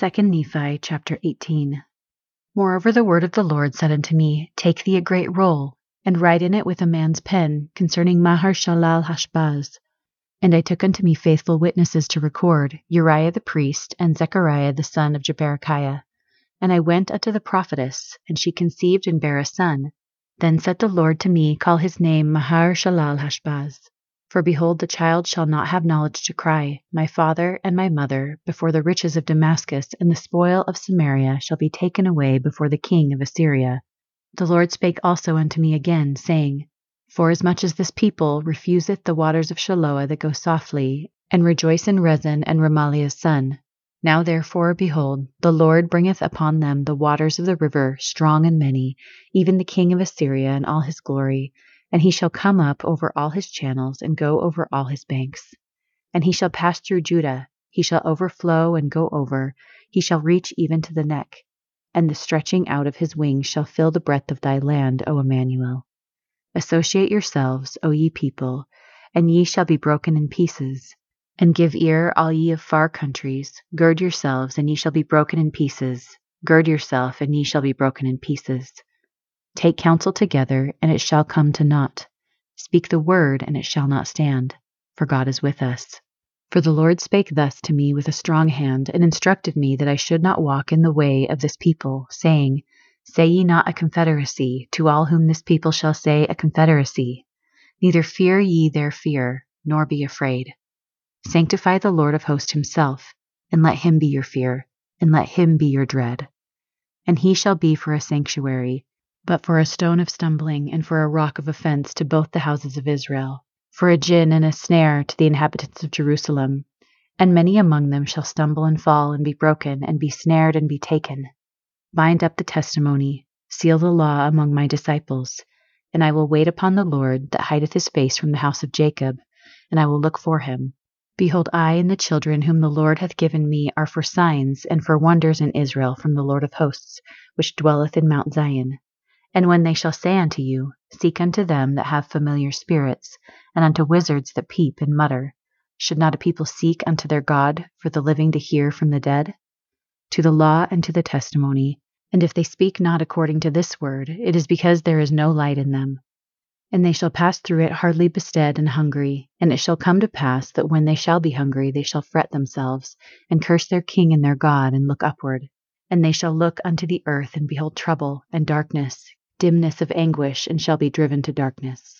2 Nephi chapter 18 Moreover the word of the Lord said unto me, Take thee a great roll, and write in it with a man's pen concerning Maher-shalal-hash-baz. And I took unto me faithful witnesses to record, Uriah the priest, and Zechariah the son of Jeberechiah. And I went unto the prophetess, and she conceived and bare a son. Then said the Lord to me, Call his name Maher-shalal-hash-baz. For behold, the child shall not have knowledge to cry, My father and my mother, before the riches of Damascus and the spoil of Samaria shall be taken away before the king of Assyria. The Lord spake also unto me again, saying, Forasmuch as this people refuseth the waters of Shiloah that go softly, and rejoice in Rezin and Remaliah's son. Now therefore, behold, the Lord bringeth upon them the waters of the river, strong and many, even the king of Assyria and all his glory, and he shall come up over all his channels, and go over all his banks. And he shall pass through Judah, he shall overflow and go over, he shall reach even to the neck. And the stretching out of his wings shall fill the breadth of thy land, O Immanuel. Associate yourselves, O ye people, and ye shall be broken in pieces. And give ear, all ye of far countries, gird yourselves, and ye shall be broken in pieces. Gird yourself, and ye shall be broken in pieces. Take counsel together, and it shall come to naught. Speak the word, and it shall not stand, for God is with us. For the Lord spake thus to me with a strong hand, and instructed me that I should not walk in the way of this people, saying, Say ye not a confederacy, to all whom this people shall say a confederacy. Neither fear ye their fear, nor be afraid. Sanctify the Lord of hosts himself, and let him be your fear, and let him be your dread. And he shall be for a sanctuary, but for a stone of stumbling and for a rock of offense to both the houses of Israel, for a gin and a snare to the inhabitants of Jerusalem. And many among them shall stumble and fall and be broken and be snared and be taken. Bind up the testimony, seal the law among my disciples, and I will wait upon the Lord that hideth his face from the house of Jacob, and I will look for him. Behold, I and the children whom the Lord hath given me are for signs and for wonders in Israel from the Lord of hosts, which dwelleth in Mount Zion. And when they shall say unto you, Seek unto them that have familiar spirits, and unto wizards that peep and mutter, should not a people seek unto their God for the living to hear from the dead? To the law and to the testimony, and if they speak not according to this word, it is because there is no light in them. And they shall pass through it hardly bestead and hungry, and it shall come to pass that when they shall be hungry, they shall fret themselves, and curse their king and their God, and look upward. And they shall look unto the earth, and behold trouble, and darkness, dimness of anguish, and shall be driven to darkness.